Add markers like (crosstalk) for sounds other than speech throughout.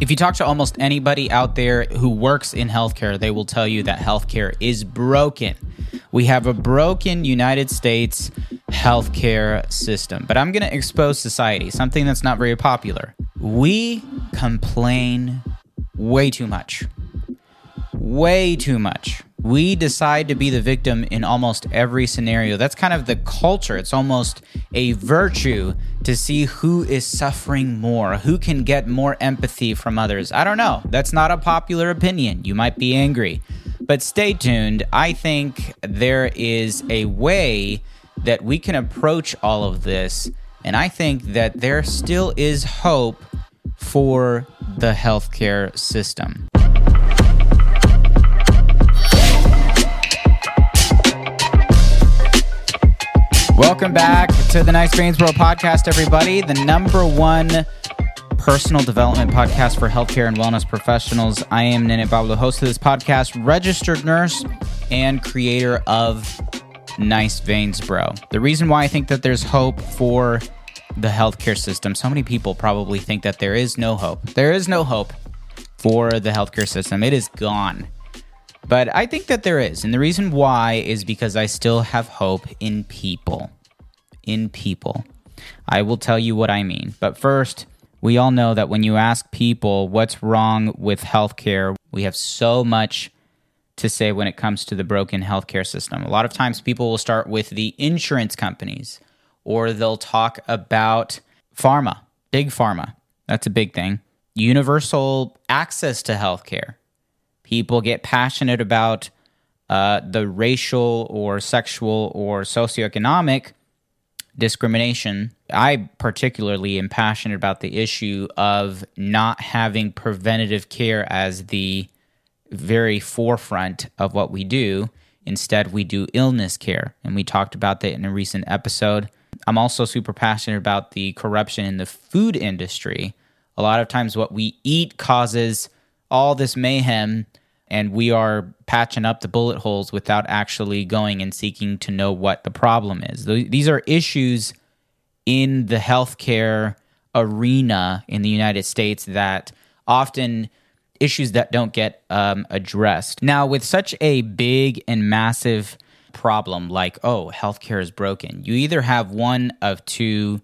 If you talk to almost anybody out there who works in healthcare, they will tell you that healthcare is broken. We have a broken United States healthcare system. But I'm going to expose society, something that's not very popular. We complain way too much. Way too much. We decide to be the victim in almost every scenario. That's kind of the culture. It's almost a virtue to see who is suffering more, who can get more empathy from others. I don't know. That's not a popular opinion. You might be angry. But stay tuned. I think there is a way that we can approach all of this. And I think that there still is hope for the healthcare system. Welcome back to the Nice Veins Bro podcast, everybody. The number one personal development podcast for healthcare and wellness professionals. I am Nene Pablo, host of this podcast, registered nurse, and creator of Nice Veins Bro. The reason why I think that there's hope for the healthcare system, so many people probably think that there is no hope. There is no hope for the healthcare system, it is gone. But I think that there is. And the reason why is because I still have hope in people. In people. I will tell you what I mean. But first, we all know that when you ask people what's wrong with healthcare, we have so much to say when it comes to the broken healthcare system. A lot of times people will start with the insurance companies or they'll talk about pharma, big pharma. That's a big thing. Universal access to healthcare people get passionate about uh, the racial or sexual or socioeconomic discrimination. I particularly am passionate about the issue of not having preventative care as the very forefront of what we do. Instead, we do illness care. And we talked about that in a recent episode. I'm also super passionate about the corruption in the food industry. A lot of times, what we eat causes all this mayhem and we are patching up the bullet holes without actually going and seeking to know what the problem is. These are issues in the healthcare arena in the United States that often issues that don't get um, addressed. Now, with such a big and massive problem like, oh, healthcare is broken, you either have one of two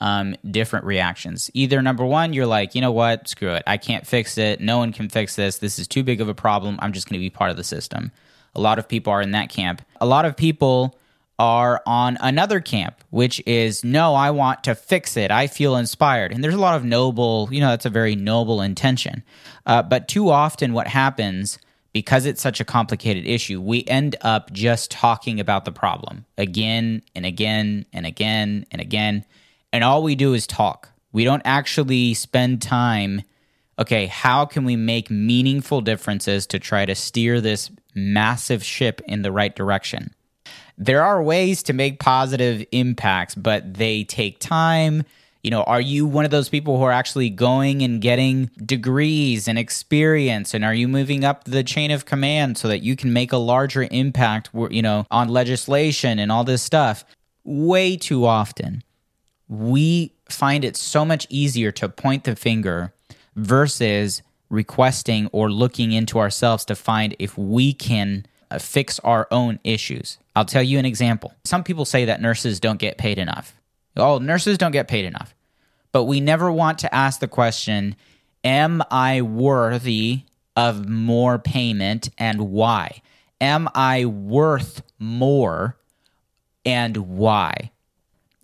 um, different reactions. Either number one, you're like, you know what, screw it. I can't fix it. No one can fix this. This is too big of a problem. I'm just going to be part of the system. A lot of people are in that camp. A lot of people are on another camp, which is, no, I want to fix it. I feel inspired. And there's a lot of noble, you know, that's a very noble intention. Uh, but too often, what happens because it's such a complicated issue, we end up just talking about the problem again and again and again and again and all we do is talk. We don't actually spend time. Okay, how can we make meaningful differences to try to steer this massive ship in the right direction? There are ways to make positive impacts, but they take time. You know, are you one of those people who are actually going and getting degrees and experience? And are you moving up the chain of command so that you can make a larger impact, you know, on legislation and all this stuff? Way too often, we find it so much easier to point the finger versus requesting or looking into ourselves to find if we can uh, fix our own issues. I'll tell you an example. Some people say that nurses don't get paid enough. Oh, nurses don't get paid enough. But we never want to ask the question Am I worthy of more payment and why? Am I worth more and why?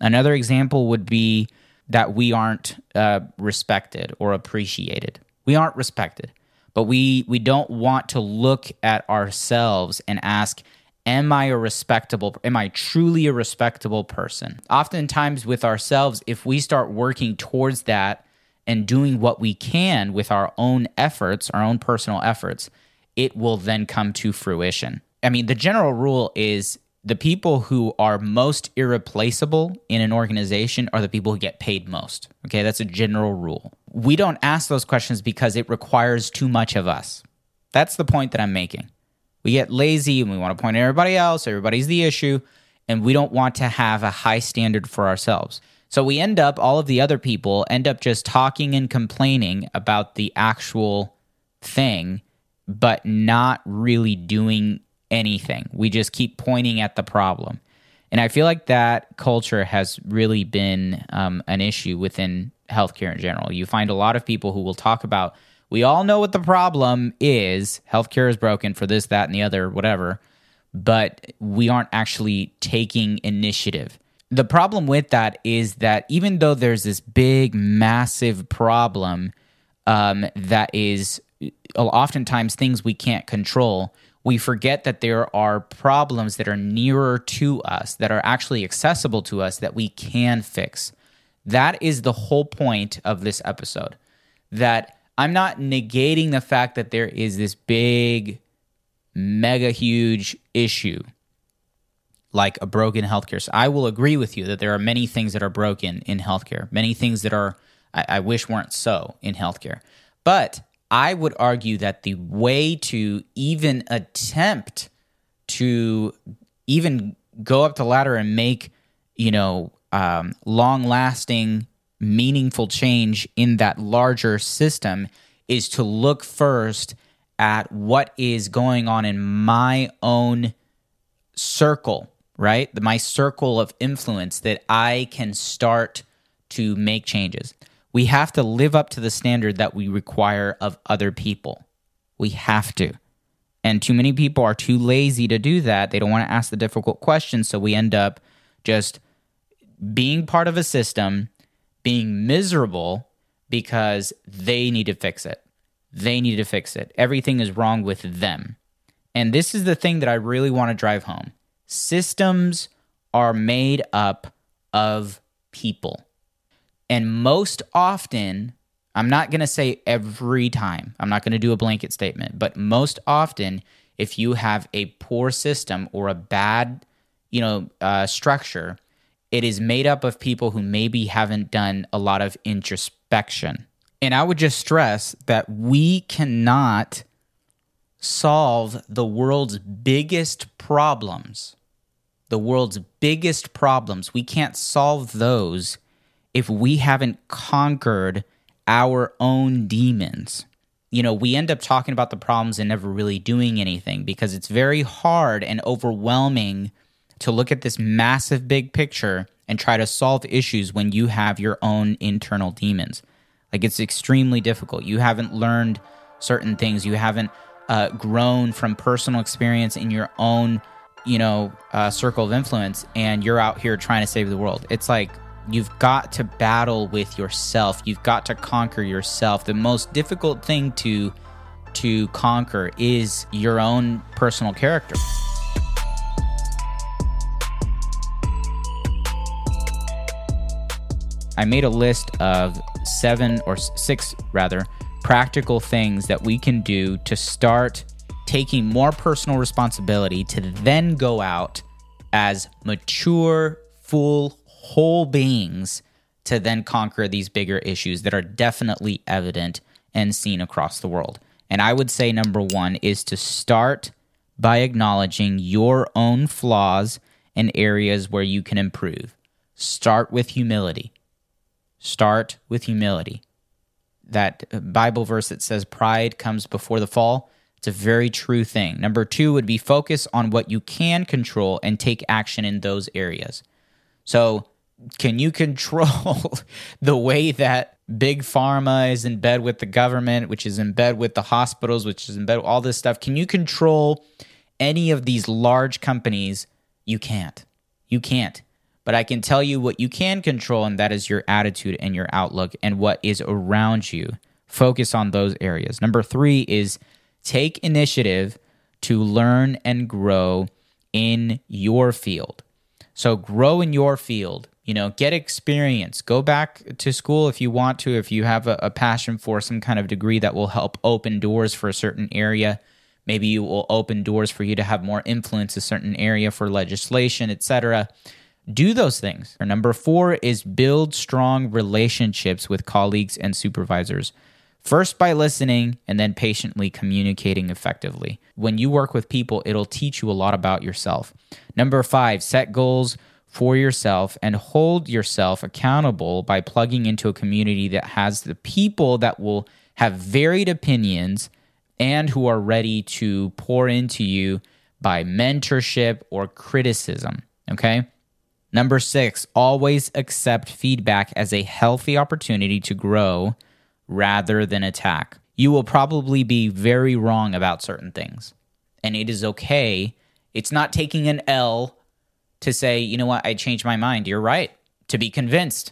Another example would be that we aren't uh, respected or appreciated. We aren't respected, but we we don't want to look at ourselves and ask, "Am I a respectable? Am I truly a respectable person?" Oftentimes, with ourselves, if we start working towards that and doing what we can with our own efforts, our own personal efforts, it will then come to fruition. I mean, the general rule is the people who are most irreplaceable in an organization are the people who get paid most. Okay, that's a general rule. We don't ask those questions because it requires too much of us. That's the point that I'm making. We get lazy and we want to point at everybody else, everybody's the issue, and we don't want to have a high standard for ourselves. So we end up, all of the other people end up just talking and complaining about the actual thing, but not really doing anything. We just keep pointing at the problem. And I feel like that culture has really been um, an issue within healthcare in general. You find a lot of people who will talk about, we all know what the problem is. Healthcare is broken for this, that, and the other, whatever. But we aren't actually taking initiative the problem with that is that even though there's this big, massive problem um, that is uh, oftentimes things we can't control, we forget that there are problems that are nearer to us, that are actually accessible to us, that we can fix. That is the whole point of this episode. That I'm not negating the fact that there is this big, mega huge issue like a broken healthcare. So I will agree with you that there are many things that are broken in healthcare, many things that are I, I wish weren't so in healthcare. But I would argue that the way to even attempt to even go up the ladder and make you know um, long lasting meaningful change in that larger system is to look first at what is going on in my own circle right? My circle of influence that I can start to make changes. We have to live up to the standard that we require of other people. We have to. And too many people are too lazy to do that. They don't want to ask the difficult questions. So we end up just being part of a system, being miserable because they need to fix it. They need to fix it. Everything is wrong with them. And this is the thing that I really want to drive home systems are made up of people. And most often, I'm not going to say every time, I'm not going to do a blanket statement, but most often, if you have a poor system or a bad, you know, uh, structure, it is made up of people who maybe haven't done a lot of introspection. And I would just stress that we cannot solve the world's biggest problems the world's biggest problems, we can't solve those if we haven't conquered our own demons. You know, we end up talking about the problems and never really doing anything because it's very hard and overwhelming to look at this massive big picture and try to solve issues when you have your own internal demons. Like it's extremely difficult. You haven't learned certain things, you haven't uh, grown from personal experience in your own you know, uh, circle of influence and you're out here trying to save the world. It's like you've got to battle with yourself. You've got to conquer yourself. The most difficult thing to to conquer is your own personal character. I made a list of seven or six rather practical things that we can do to start taking more personal responsibility to then go out as mature, full, whole beings to then conquer these bigger issues that are definitely evident and seen across the world. And I would say number one is to start by acknowledging your own flaws and areas where you can improve. Start with humility. Start with humility. That Bible verse that says pride comes before the fall it's a very true thing. Number two would be focus on what you can control and take action in those areas. So, can you control (laughs) the way that big pharma is in bed with the government, which is in bed with the hospitals, which is in bed with all this stuff? Can you control any of these large companies? You can't. You can't. But I can tell you what you can control, and that is your attitude and your outlook and what is around you. Focus on those areas. Number three is Take initiative to learn and grow in your field. So, grow in your field. You know, get experience. Go back to school if you want to, if you have a, a passion for some kind of degree that will help open doors for a certain area. Maybe you will open doors for you to have more influence a certain area for legislation, etc. Do those things. Number four is build strong relationships with colleagues and supervisors. First, by listening and then patiently communicating effectively. When you work with people, it'll teach you a lot about yourself. Number five, set goals for yourself and hold yourself accountable by plugging into a community that has the people that will have varied opinions and who are ready to pour into you by mentorship or criticism. Okay. Number six, always accept feedback as a healthy opportunity to grow rather than attack. You will probably be very wrong about certain things, and it is okay. It's not taking an L to say, you know what, I changed my mind. You're right. To be convinced.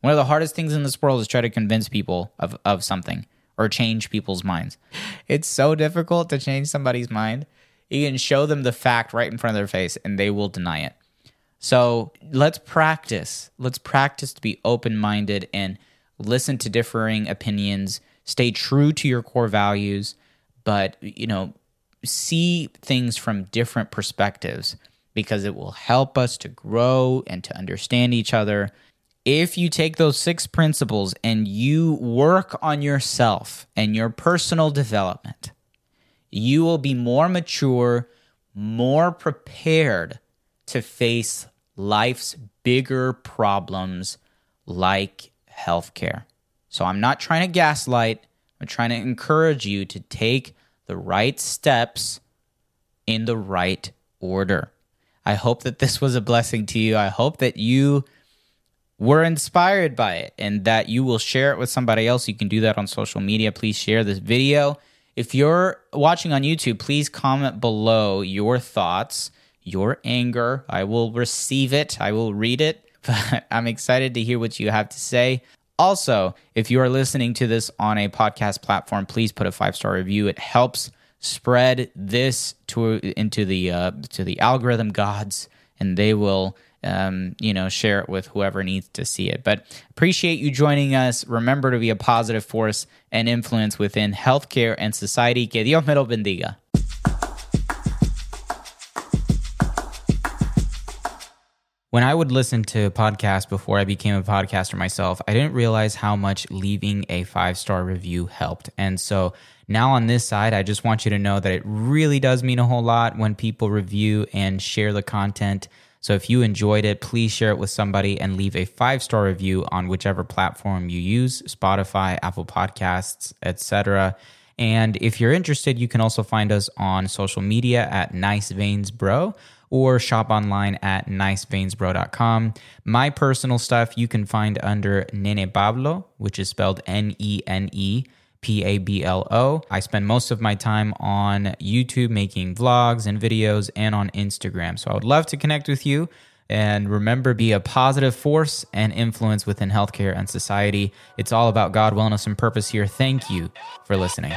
One of the hardest things in this world is try to convince people of, of something or change people's minds. It's so difficult to change somebody's mind. You can show them the fact right in front of their face and they will deny it. So let's practice. Let's practice to be open minded and listen to differing opinions. Stay true to your core values, but, you know, see things from different perspectives because it will help us to grow and to understand each other. If you take those six principles and you work on yourself and your personal development, you will be more mature, more prepared to face life's bigger problems like healthcare. So I'm not trying to gaslight, I'm trying to encourage you to take the right steps in the right order. I hope that this was a blessing to you. I hope that you were inspired by it and that you will share it with somebody else. You can do that on social media. Please share this video. If you're watching on YouTube, please comment below your thoughts, your anger. I will receive it, I will read it. (laughs) But I'm excited to hear what you have to say. Also, if you are listening to this on a podcast platform, please put a five star review. It helps spread this to into the uh, to the algorithm gods, and they will um, you know share it with whoever needs to see it. But appreciate you joining us. Remember to be a positive force and influence within healthcare and society. Que Dios me lo bendiga. When I would listen to podcasts before I became a podcaster myself, I didn't realize how much leaving a five star review helped. And so now on this side, I just want you to know that it really does mean a whole lot when people review and share the content. So if you enjoyed it, please share it with somebody and leave a five star review on whichever platform you use Spotify, Apple Podcasts, etc. And if you're interested, you can also find us on social media at Nice Veins Bro or shop online at niceveinsbro.com. My personal stuff you can find under Nene Pablo, which is spelled N E N E. P A B L O. I spend most of my time on YouTube making vlogs and videos and on Instagram. So I would love to connect with you. And remember, be a positive force and influence within healthcare and society. It's all about God, wellness, and purpose here. Thank you for listening.